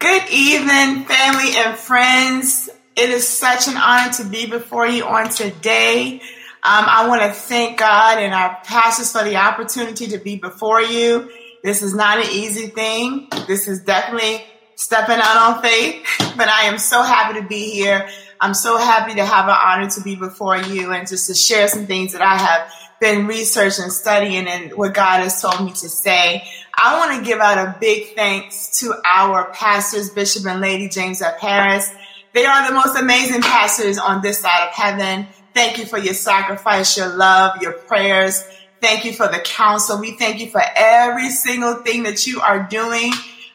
Good evening, family and friends. It is such an honor to be before you on today. Um, I want to thank God and our pastors for the opportunity to be before you. This is not an easy thing. This is definitely stepping out on faith, but I am so happy to be here. I'm so happy to have an honor to be before you and just to share some things that I have been researching, studying, and what God has told me to say. I want to give out a big thanks to our pastors, Bishop and Lady James F. Harris. They are the most amazing pastors on this side of heaven. Thank you for your sacrifice, your love, your prayers. Thank you for the counsel. We thank you for every single thing that you are doing.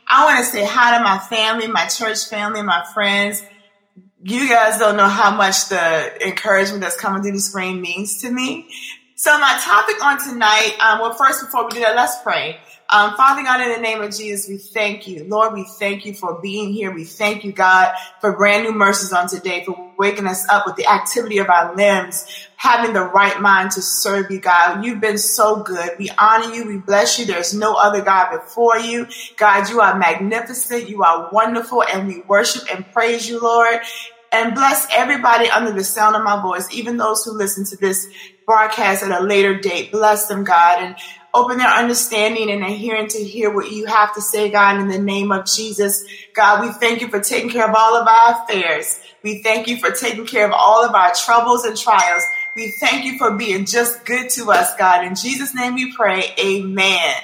I want to say hi to my family, my church family, my friends. You guys don't know how much the encouragement that's coming through the screen means to me. So my topic on tonight, um, well, first before we do that, let's pray. Um, Father God, in the name of Jesus, we thank you. Lord, we thank you for being here. We thank you, God, for brand new mercies on today, for waking us up with the activity of our limbs, having the right mind to serve you, God. You've been so good. We honor you. We bless you. There's no other God before you. God, you are magnificent. You are wonderful. And we worship and praise you, Lord and bless everybody under the sound of my voice, even those who listen to this broadcast at a later date. Bless them, God, and open their understanding and adhering to hear what you have to say, God, in the name of Jesus. God, we thank you for taking care of all of our affairs. We thank you for taking care of all of our troubles and trials. We thank you for being just good to us, God. In Jesus' name we pray. Amen.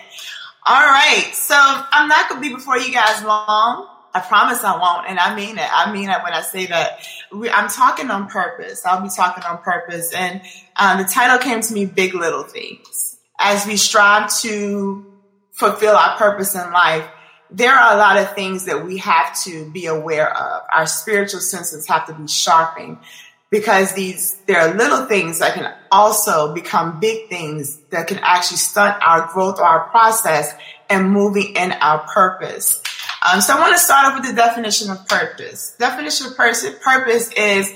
All right. So I'm not going to be before you guys long. I promise I won't. And I mean it. I mean it when I say that. I'm talking on purpose. I'll be talking on purpose. And um, the title came to me Big Little Things. As we strive to fulfill our purpose in life, there are a lot of things that we have to be aware of. Our spiritual senses have to be sharpened because these there are little things that can also become big things that can actually stunt our growth or our process and moving in our purpose. Um, so I want to start off with the definition of purpose. Definition of purpose is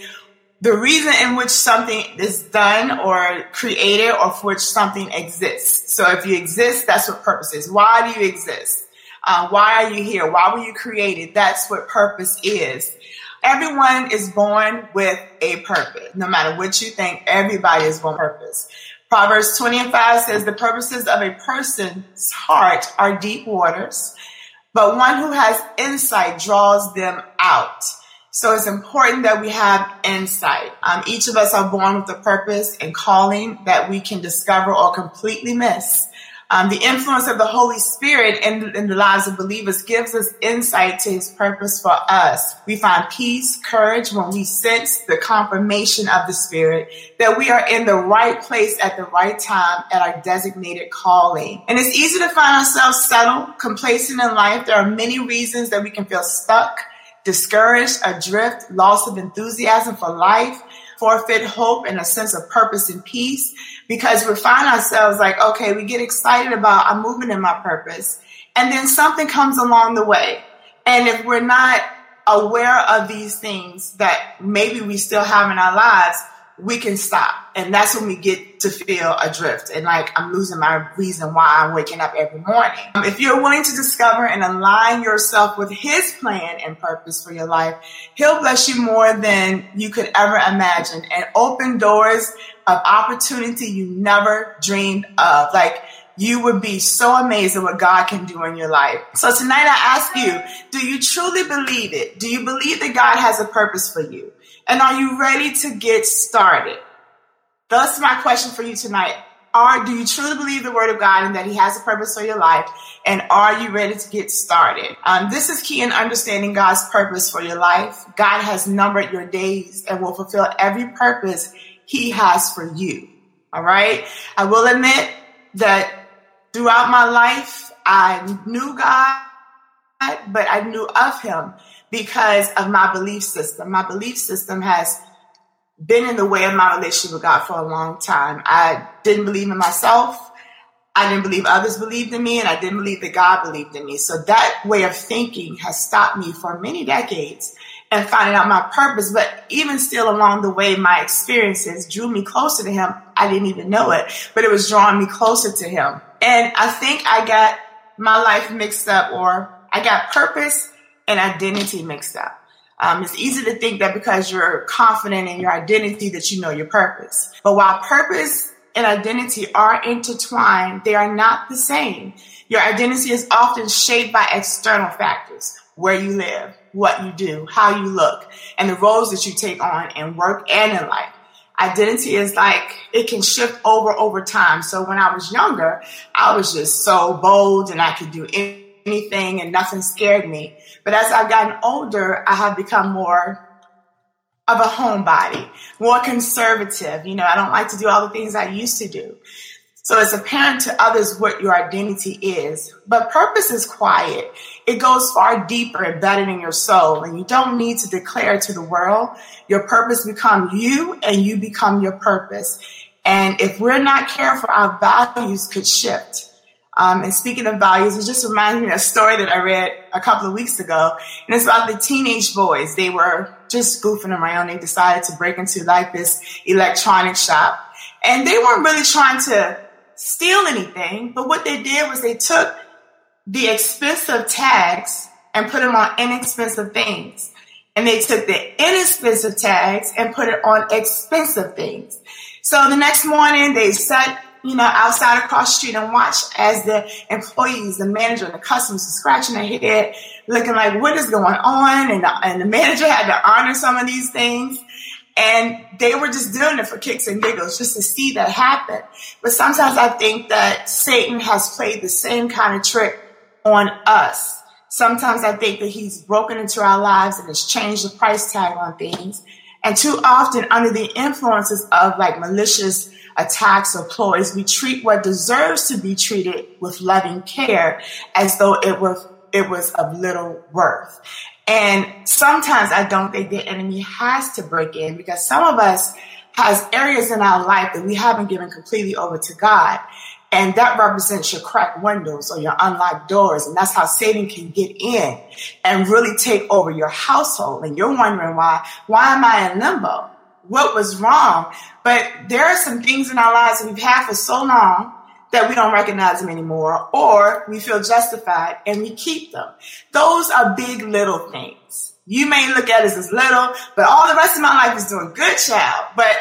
the reason in which something is done or created or for which something exists. So if you exist, that's what purpose is. Why do you exist? Uh, why are you here? Why were you created? That's what purpose is. Everyone is born with a purpose. No matter what you think, everybody is born purpose. Proverbs 20 and 5 says the purposes of a person's heart are deep waters but one who has insight draws them out. So it's important that we have insight. Um, each of us are born with a purpose and calling that we can discover or completely miss. Um, the influence of the Holy Spirit in, in, the lives of believers gives us insight to his purpose for us. We find peace, courage when we sense the confirmation of the Spirit that we are in the right place at the right time at our designated calling. And it's easy to find ourselves settled, complacent in life. There are many reasons that we can feel stuck, discouraged, adrift, loss of enthusiasm for life, forfeit hope and a sense of purpose and peace because we find ourselves like, okay, we get excited about I'm moving in my purpose. And then something comes along the way. And if we're not aware of these things that maybe we still have in our lives, we can stop. And that's when we get to feel adrift and like I'm losing my reason why I'm waking up every morning. Um, if you're willing to discover and align yourself with His plan and purpose for your life, He'll bless you more than you could ever imagine and open doors of opportunity you never dreamed of. Like, you would be so amazed at what God can do in your life. So tonight I ask you, do you truly believe it? Do you believe that God has a purpose for you? And are you ready to get started? That's my question for you tonight. Are, do you truly believe the word of God and that he has a purpose for your life? And are you ready to get started? Um, this is key in understanding God's purpose for your life. God has numbered your days and will fulfill every purpose he has for you. All right. I will admit that throughout my life, I knew God, but I knew of him because of my belief system. My belief system has been in the way of my relationship with God for a long time. I didn't believe in myself. I didn't believe others believed in me, and I didn't believe that God believed in me. So that way of thinking has stopped me for many decades and finding out my purpose. But even still along the way, my experiences drew me closer to him. I didn't even know it, but it was drawing me closer to him. And I think I got my life mixed up or I got purpose and identity mixed up. Um, it's easy to think that because you're confident in your identity that you know your purpose. But while purpose and identity are intertwined, they are not the same. Your identity is often shaped by external factors, where you live, what you do, how you look, and the roles that you take on in work and in life. Identity is like, it can shift over over time. So when I was younger, I was just so bold and I could do anything and nothing scared me. But as I've gotten older, I have become more of a homebody, more conservative. You know, I don't like to do all the things I used to do. So it's apparent to others what your identity is. But purpose is quiet. It goes far deeper embedded in your soul. And you don't need to declare to the world. Your purpose becomes you and you become your purpose. And if we're not careful, our values could shift. Um, and speaking of values, it just reminds me of a story that I read a couple of weeks ago. And it's about the teenage boys. They were just goofing around. They decided to break into like this electronic shop. And they weren't really trying to steal anything, but what they did was they took the expensive tags and put them on inexpensive things. And they took the inexpensive tags and put it on expensive things. So the next morning they sat, you know, outside across the street and watch as the employees, the manager, and the customers were scratching their head, looking like, what is going on? And the, and the manager had to honor some of these things. And they were just doing it for kicks and giggles just to see that happen. But sometimes I think that Satan has played the same kind of trick on us. Sometimes I think that he's broken into our lives and has changed the price tag on things. And too often, under the influences of like malicious attacks or ploys, we treat what deserves to be treated with loving care as though it was it was of little worth. And sometimes I don't think the enemy has to break in because some of us has areas in our life that we haven't given completely over to God. And that represents your cracked windows or your unlocked doors. And that's how Satan can get in and really take over your household. And you're wondering why, why am I in limbo? What was wrong? But there are some things in our lives that we've had for so long that we don't recognize them anymore, or we feel justified and we keep them. Those are big little things. You may look at it as little, but all the rest of my life is doing good, child. But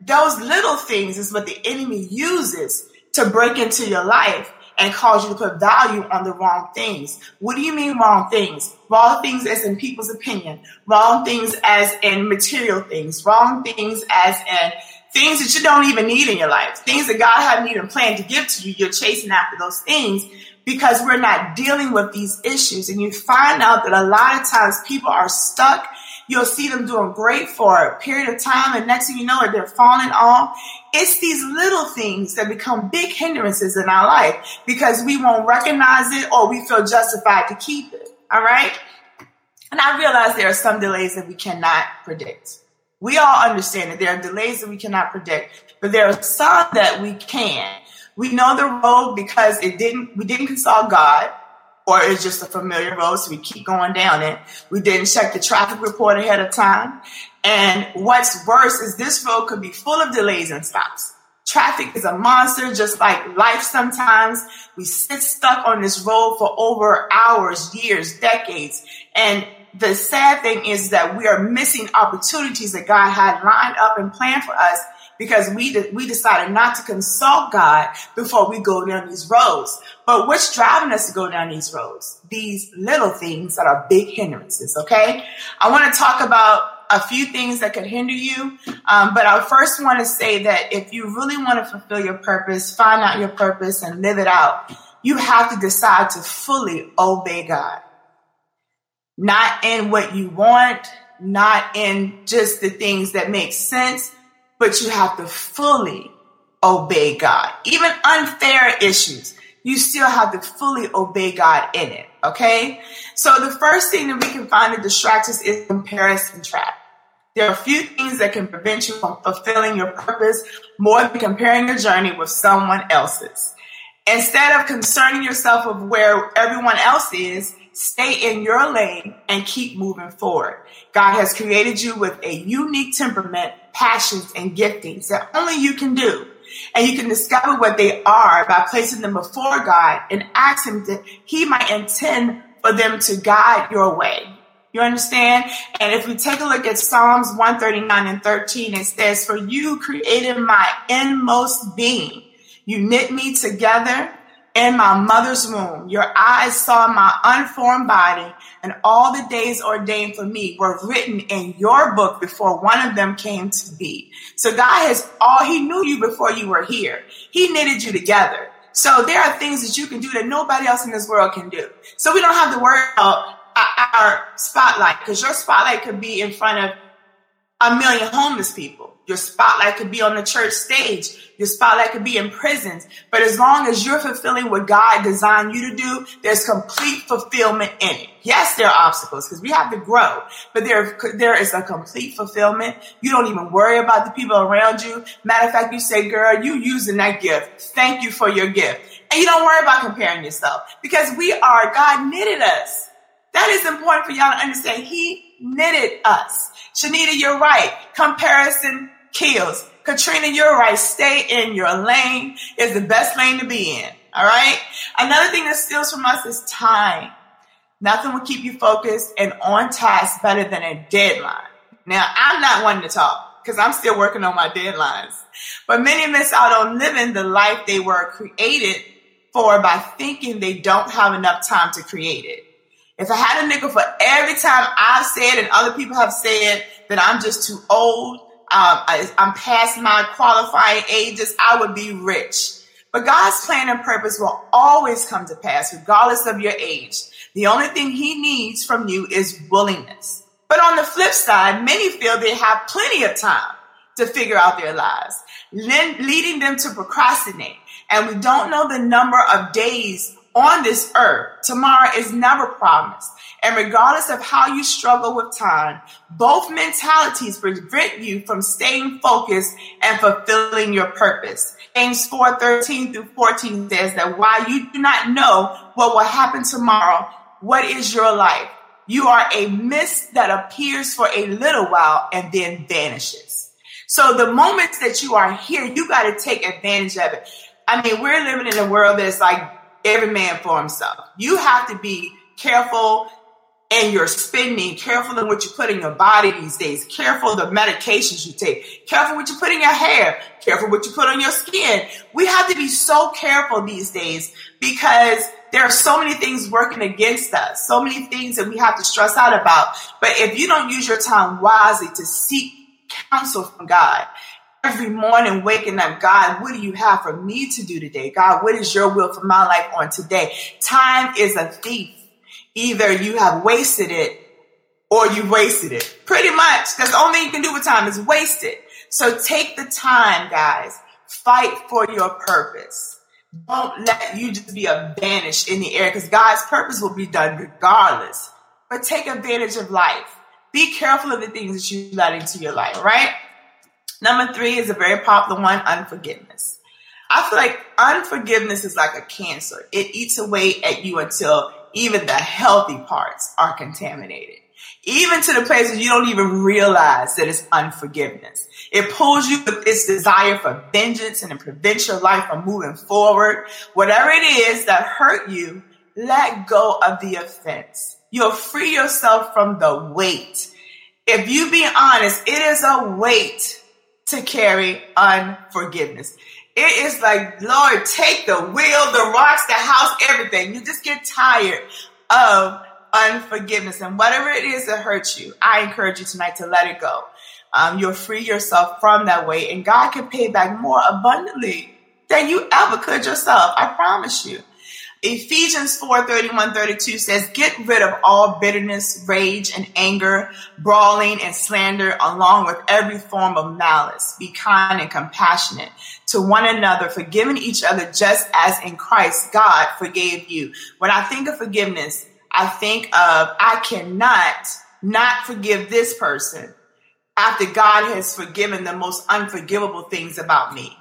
those little things is what the enemy uses to break into your life and cause you to put value on the wrong things. What do you mean wrong things? Wrong things as in people's opinion, wrong things as in material things, wrong things as in things that you don't even need in your life, things that God hadn't even planned to give to you. You're chasing after those things because we're not dealing with these issues. And you find out that a lot of times people are stuck. You'll see them doing great for a period of time, and next thing you know, they're falling off. It's these little things that become big hindrances in our life because we won't recognize it or we feel justified to keep it. All right. And I realize there are some delays that we cannot predict. We all understand that there are delays that we cannot predict, but there are some that we can. We know the road because it didn't, we didn't consult God or it's just a familiar road, so we keep going down it. We didn't check the traffic report ahead of time. And what's worse is this road could be full of delays and stops. Traffic is a monster, just like life sometimes. We sit stuck on this road for over hours, years, decades. And the sad thing is that we are missing opportunities that God had lined up and planned for us because we de- we decided not to consult God before we go down these roads. But what's driving us to go down these roads? These little things that are big hindrances. Okay, I want to talk about a few things that could hinder you. Um, but I first want to say that if you really want to fulfill your purpose, find out your purpose and live it out, you have to decide to fully obey God not in what you want, not in just the things that make sense, but you have to fully obey God. Even unfair issues, you still have to fully obey God in it. Okay. So the first thing that we can find that distracts us is comparison trap. There are a few things that can prevent you from fulfilling your purpose more than comparing your journey with someone else's. Instead of concerning yourself with where everyone else is, Stay in your lane and keep moving forward. God has created you with a unique temperament, passions, and giftings that only you can do. And you can discover what they are by placing them before God and ask Him that He might intend for them to guide your way. You understand? And if we take a look at Psalms 139 and 13, it says, For you created my inmost being. You knit me together in my mother's womb. Your eyes saw my unformed body, and all the days ordained for me were written in your book before one of them came to be. So God has all, He knew you before you were here. He knitted you together. So there are things that you can do that nobody else in this world can do. So we don't have to worry about uh, our spotlight because your spotlight could be in front of a million homeless people. Your spotlight could be on the church stage. Your spotlight could be in prisons. But as long as you're fulfilling what God designed you to do, there's complete fulfillment in it. Yes, there are obstacles because we have to grow, but there, there is a complete fulfillment. You don't even worry about the people around you. Matter of fact, you say, girl, you using that gift. Thank you for your gift. And you don't worry about comparing yourself because we are, God knitted us. That is important for y'all to understand. He knitted us. Shanita, you're right. Comparison kills. Katrina, you're right. Stay in your lane is the best lane to be in. All right. Another thing that steals from us is time. Nothing will keep you focused and on task better than a deadline. Now, I'm not one to talk because I'm still working on my deadlines, but many miss out on living the life they were created for by thinking they don't have enough time to create it. If I had a nickel for every time I've said and other people have said that I'm just too old, um, I, I'm past my qualifying ages, I would be rich. But God's plan and purpose will always come to pass, regardless of your age. The only thing He needs from you is willingness. But on the flip side, many feel they have plenty of time to figure out their lives, leading them to procrastinate. And we don't know the number of days on this earth. Tomorrow is never promised. And regardless of how you struggle with time, both mentalities prevent you from staying focused and fulfilling your purpose. James 4 13 through 14 says that while you do not know what will happen tomorrow, what is your life? You are a mist that appears for a little while and then vanishes. So the moments that you are here, you got to take advantage of it. I mean, we're living in a world that's like every man for himself. You have to be careful in your spending, careful in what you put in your body these days, careful the medications you take, careful what you put in your hair, careful what you put on your skin. We have to be so careful these days because there are so many things working against us, so many things that we have to stress out about. But if you don't use your time wisely to seek counsel from God, every morning waking up, God, what do you have for me to do today? God, what is your will for my life on today? Time is a thief. Either you have wasted it or you wasted it. Pretty much. That's the only thing you can do with time is waste it. So take the time, guys. Fight for your purpose. Don't let you just be a vanish in the air because God's purpose will be done regardless. But take advantage of life. Be careful of the things that you let into your life, right? Number three is a very popular one unforgiveness. I feel like unforgiveness is like a cancer. It eats away at you until even the healthy parts are contaminated. Even to the places you don't even realize that it's unforgiveness. It pulls you with its desire for vengeance and it prevents your life from moving forward. Whatever it is that hurt you, let go of the offense. You'll free yourself from the weight. If you be honest, it is a weight to carry unforgiveness. It is like, Lord, take the wheel, the rocks, the house, everything. You just get tired of unforgiveness and whatever it is that hurts you. I encourage you tonight to let it go. Um, you'll free yourself from that way and God can pay back more abundantly than you ever could yourself. I promise you. Ephesians 4 31 32 says, Get rid of all bitterness, rage, and anger, brawling, and slander, along with every form of malice. Be kind and compassionate to one another, forgiving each other just as in Christ God forgave you. When I think of forgiveness, I think of I cannot not forgive this person after God has forgiven the most unforgivable things about me.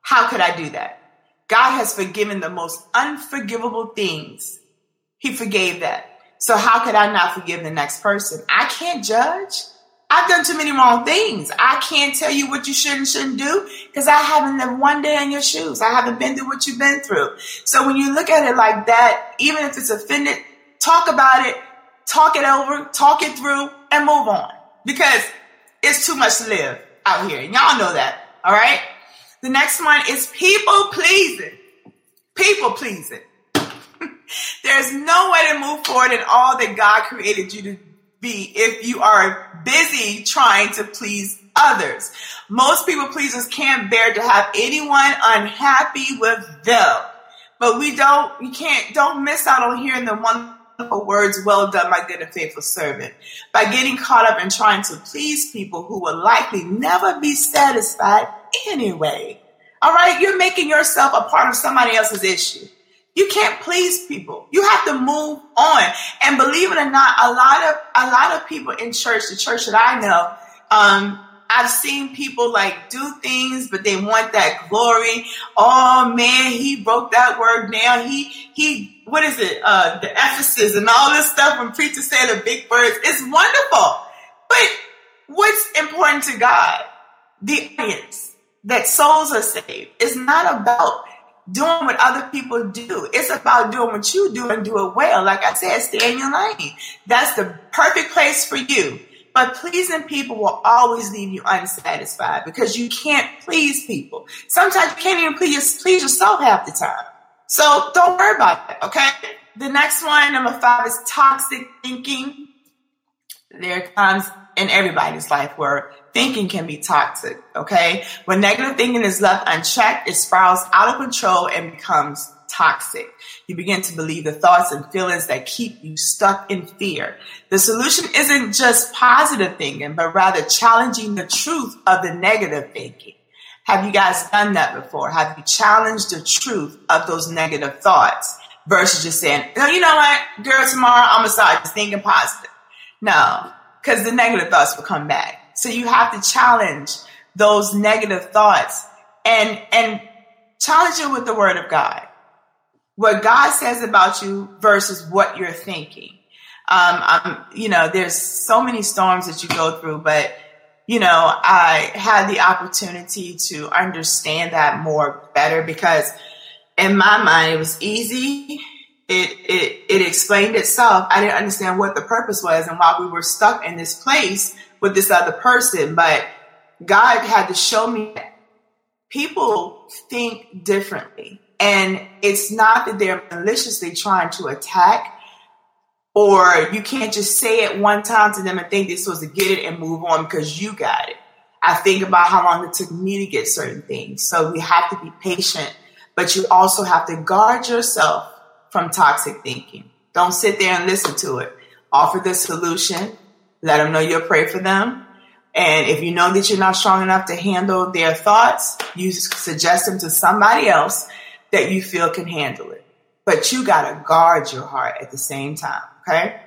How could I do that? God has forgiven the most unforgivable things. He forgave that. So how could I not forgive the next person? I can't judge. I've done too many wrong things. I can't tell you what you should and shouldn't do because I haven't lived one day in your shoes. I haven't been through what you've been through. So when you look at it like that, even if it's offended talk about it, talk it over, talk it through, and move on. Because it's too much to live out here. Y'all know that. All right. The next one is people pleasing. People pleasing. There's no way to move forward in all that God created you to be if you are busy trying to please others. Most people pleasers can't bear to have anyone unhappy with them. But we don't, we can't, don't miss out on hearing the wonderful words, well done, my good and faithful servant. By getting caught up in trying to please people who will likely never be satisfied anyway. All right. You're making yourself a part of somebody else's issue. You can't please people. You have to move on. And believe it or not, a lot of a lot of people in church, the church that I know, um, I've seen people like do things, but they want that glory. Oh man, he broke that word down. He he what is it? Uh the Ephesus and all this stuff when preachers say the big words. It's wonderful. But what's important to God? The audience that souls are saved. It's not about doing what other people do. It's about doing what you do and do it well. Like I said, stay in your lane. That's the perfect place for you. But pleasing people will always leave you unsatisfied because you can't please people. Sometimes you can't even please, please yourself half the time. So don't worry about it, okay? The next one, number five, is toxic thinking. There are times in everybody's life where thinking can be toxic, okay? When negative thinking is left unchecked, it spirals out of control and becomes toxic. You begin to believe the thoughts and feelings that keep you stuck in fear. The solution isn't just positive thinking, but rather challenging the truth of the negative thinking. Have you guys done that before? Have you challenged the truth of those negative thoughts versus just saying, oh, you know what, girl, tomorrow I'm gonna start just thinking positive. No, because the negative thoughts will come back. So you have to challenge those negative thoughts and and challenge it with the word of God. What God says about you versus what you're thinking. Um, I'm, you know, there's so many storms that you go through, but you know, I had the opportunity to understand that more better because in my mind it was easy. It, it, it explained itself. I didn't understand what the purpose was and why we were stuck in this place with this other person, but God had to show me that people think differently. And it's not that they're maliciously trying to attack, or you can't just say it one time to them and think they're supposed to get it and move on because you got it. I think about how long it took me to get certain things. So we have to be patient, but you also have to guard yourself from toxic thinking. Don't sit there and listen to it. Offer the solution let them know you'll pray for them. And if you know that you're not strong enough to handle their thoughts, you suggest them to somebody else that you feel can handle it. But you got to guard your heart at the same time, okay?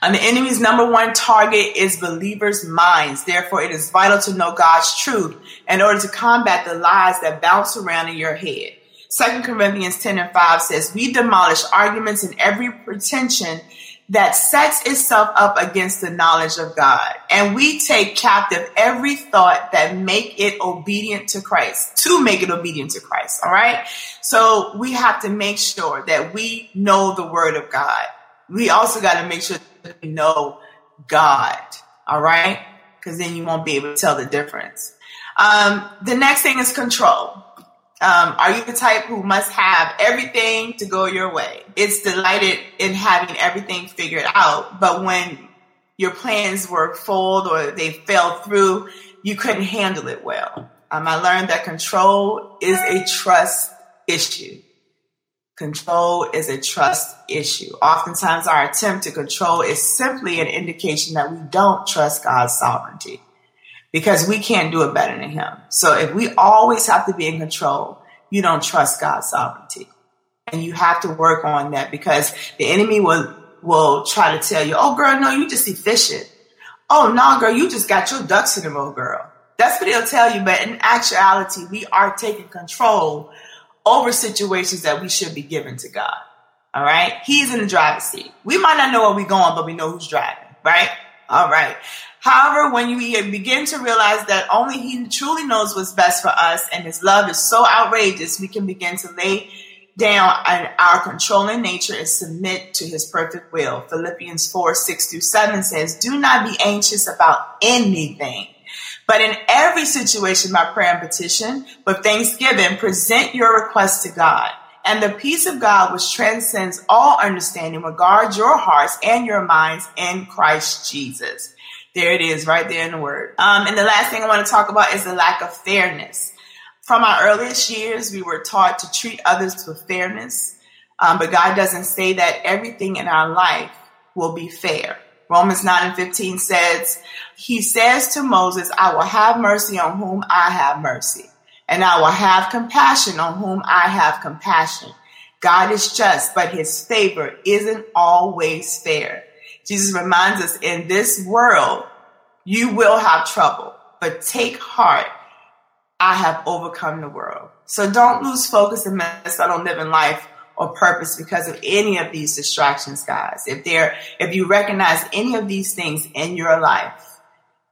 And the enemy's number one target is believers' minds. Therefore, it is vital to know God's truth in order to combat the lies that bounce around in your head. 2 Corinthians 10 and 5 says, We demolish arguments and every pretension that sets itself up against the knowledge of God. And we take captive every thought that make it obedient to Christ, to make it obedient to Christ. All right. So we have to make sure that we know the word of God. We also got to make sure that we know God. All right. Cause then you won't be able to tell the difference. Um, the next thing is control. Um, are you the type who must have everything to go your way? It's delighted in having everything figured out, but when your plans were foiled or they fell through, you couldn't handle it well. Um, I learned that control is a trust issue. Control is a trust issue. Oftentimes, our attempt to control is simply an indication that we don't trust God's sovereignty because we can't do it better than him. So if we always have to be in control, you don't trust God's sovereignty. And you have to work on that because the enemy will, will try to tell you, oh girl, no, you just efficient. Oh no, girl, you just got your ducks in a row, girl. That's what he'll tell you. But in actuality, we are taking control over situations that we should be given to God. All right. He's in the driver's seat. We might not know where we're going, but we know who's driving, right? All right. However, when you begin to realize that only He truly knows what's best for us and His love is so outrageous, we can begin to lay down our controlling nature and submit to his perfect will. Philippians 4 6 through 7 says, Do not be anxious about anything. But in every situation, by prayer and petition, with thanksgiving, present your requests to God. And the peace of God, which transcends all understanding, will guard your hearts and your minds in Christ Jesus. There it is, right there in the word. Um, and the last thing I want to talk about is the lack of fairness. From our earliest years, we were taught to treat others with fairness, um, but God doesn't say that everything in our life will be fair. Romans 9 and 15 says, He says to Moses, I will have mercy on whom I have mercy, and I will have compassion on whom I have compassion. God is just, but his favor isn't always fair. Jesus reminds us in this world, you will have trouble, but take heart. I have overcome the world. So don't lose focus and miss out on living life or purpose because of any of these distractions, guys. If there, if you recognize any of these things in your life,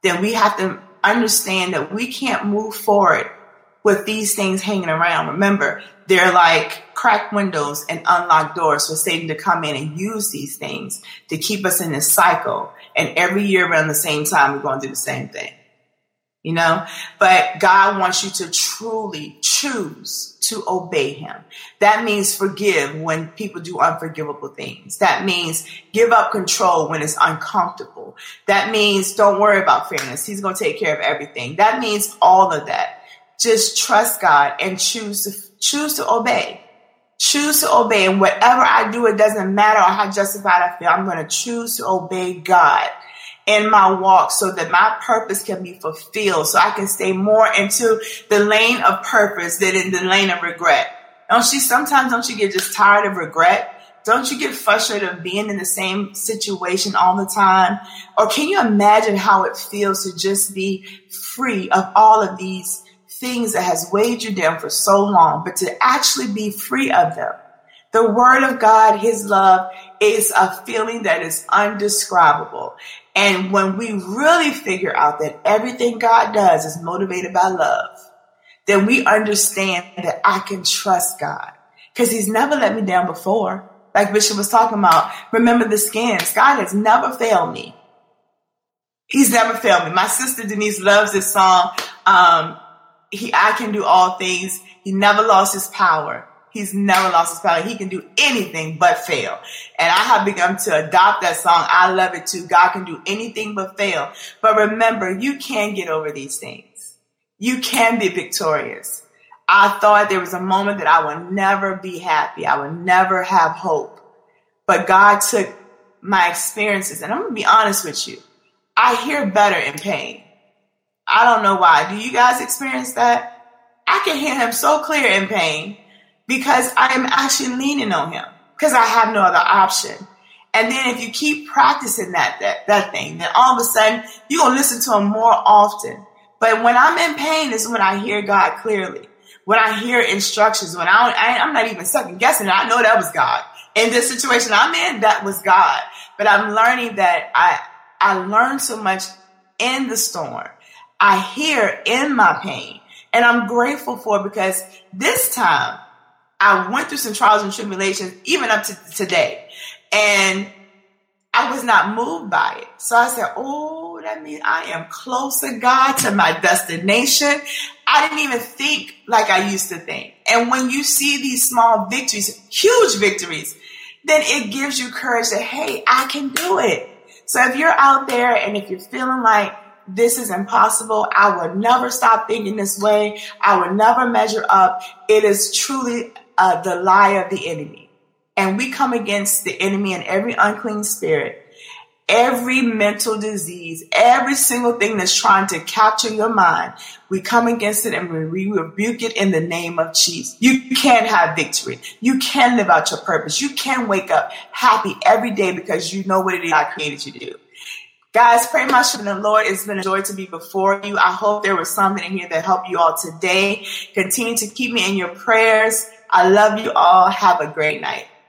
then we have to understand that we can't move forward with these things hanging around. Remember, they're like cracked windows and unlocked doors for Satan to come in and use these things to keep us in this cycle. And every year around the same time, we're going to do the same thing you know? But God wants you to truly choose to obey Him. That means forgive when people do unforgivable things. That means give up control when it's uncomfortable. That means don't worry about fairness. He's going to take care of everything. That means all of that. Just trust God and choose to choose to obey. Choose to obey. And whatever I do, it doesn't matter how justified I feel. I'm going to choose to obey God in my walk so that my purpose can be fulfilled, so I can stay more into the lane of purpose than in the lane of regret. Don't you sometimes don't you get just tired of regret? Don't you get frustrated of being in the same situation all the time? Or can you imagine how it feels to just be free of all of these things that has weighed you down for so long, but to actually be free of them? The word of God, his love is a feeling that is undescribable. And when we really figure out that everything God does is motivated by love, then we understand that I can trust God because he's never let me down before. Like Bishop was talking about, remember the skins. God has never failed me. He's never failed me. My sister Denise loves this song. Um, he, I can do all things. He never lost his power. He's never lost his power. He can do anything but fail. And I have begun to adopt that song. I love it too. God can do anything but fail. But remember, you can get over these things. You can be victorious. I thought there was a moment that I would never be happy. I would never have hope. But God took my experiences, and I'm going to be honest with you. I hear better in pain. I don't know why. Do you guys experience that? I can hear him so clear in pain because I am actually leaning on him because I have no other option. And then if you keep practicing that, that, that thing, then all of a sudden you're going to listen to him more often. But when I'm in pain is when I hear God clearly. When I hear instructions, when I, I I'm not even second guessing, I know that was God. In this situation I'm in, that was God. But I'm learning that I, I learned so much in the storm. I hear in my pain and I'm grateful for because this time I went through some trials and tribulations, even up to today. And I was not moved by it. So I said, Oh, that means I am closer, God, to my destination. I didn't even think like I used to think. And when you see these small victories, huge victories, then it gives you courage that, hey, I can do it. So if you're out there and if you're feeling like this is impossible, I would never stop thinking this way. I would never measure up. It is truly uh, the lie of the enemy. And we come against the enemy and every unclean spirit, every mental disease, every single thing that's trying to capture your mind. We come against it and we rebuke it in the name of Jesus. You can have victory. You can live out your purpose. You can wake up happy every day because you know what it is I created you to do. Guys, pray much from the Lord. It's been a joy to be before you. I hope there was something in here that helped you all today. Continue to keep me in your prayers. I love you all. Have a great night.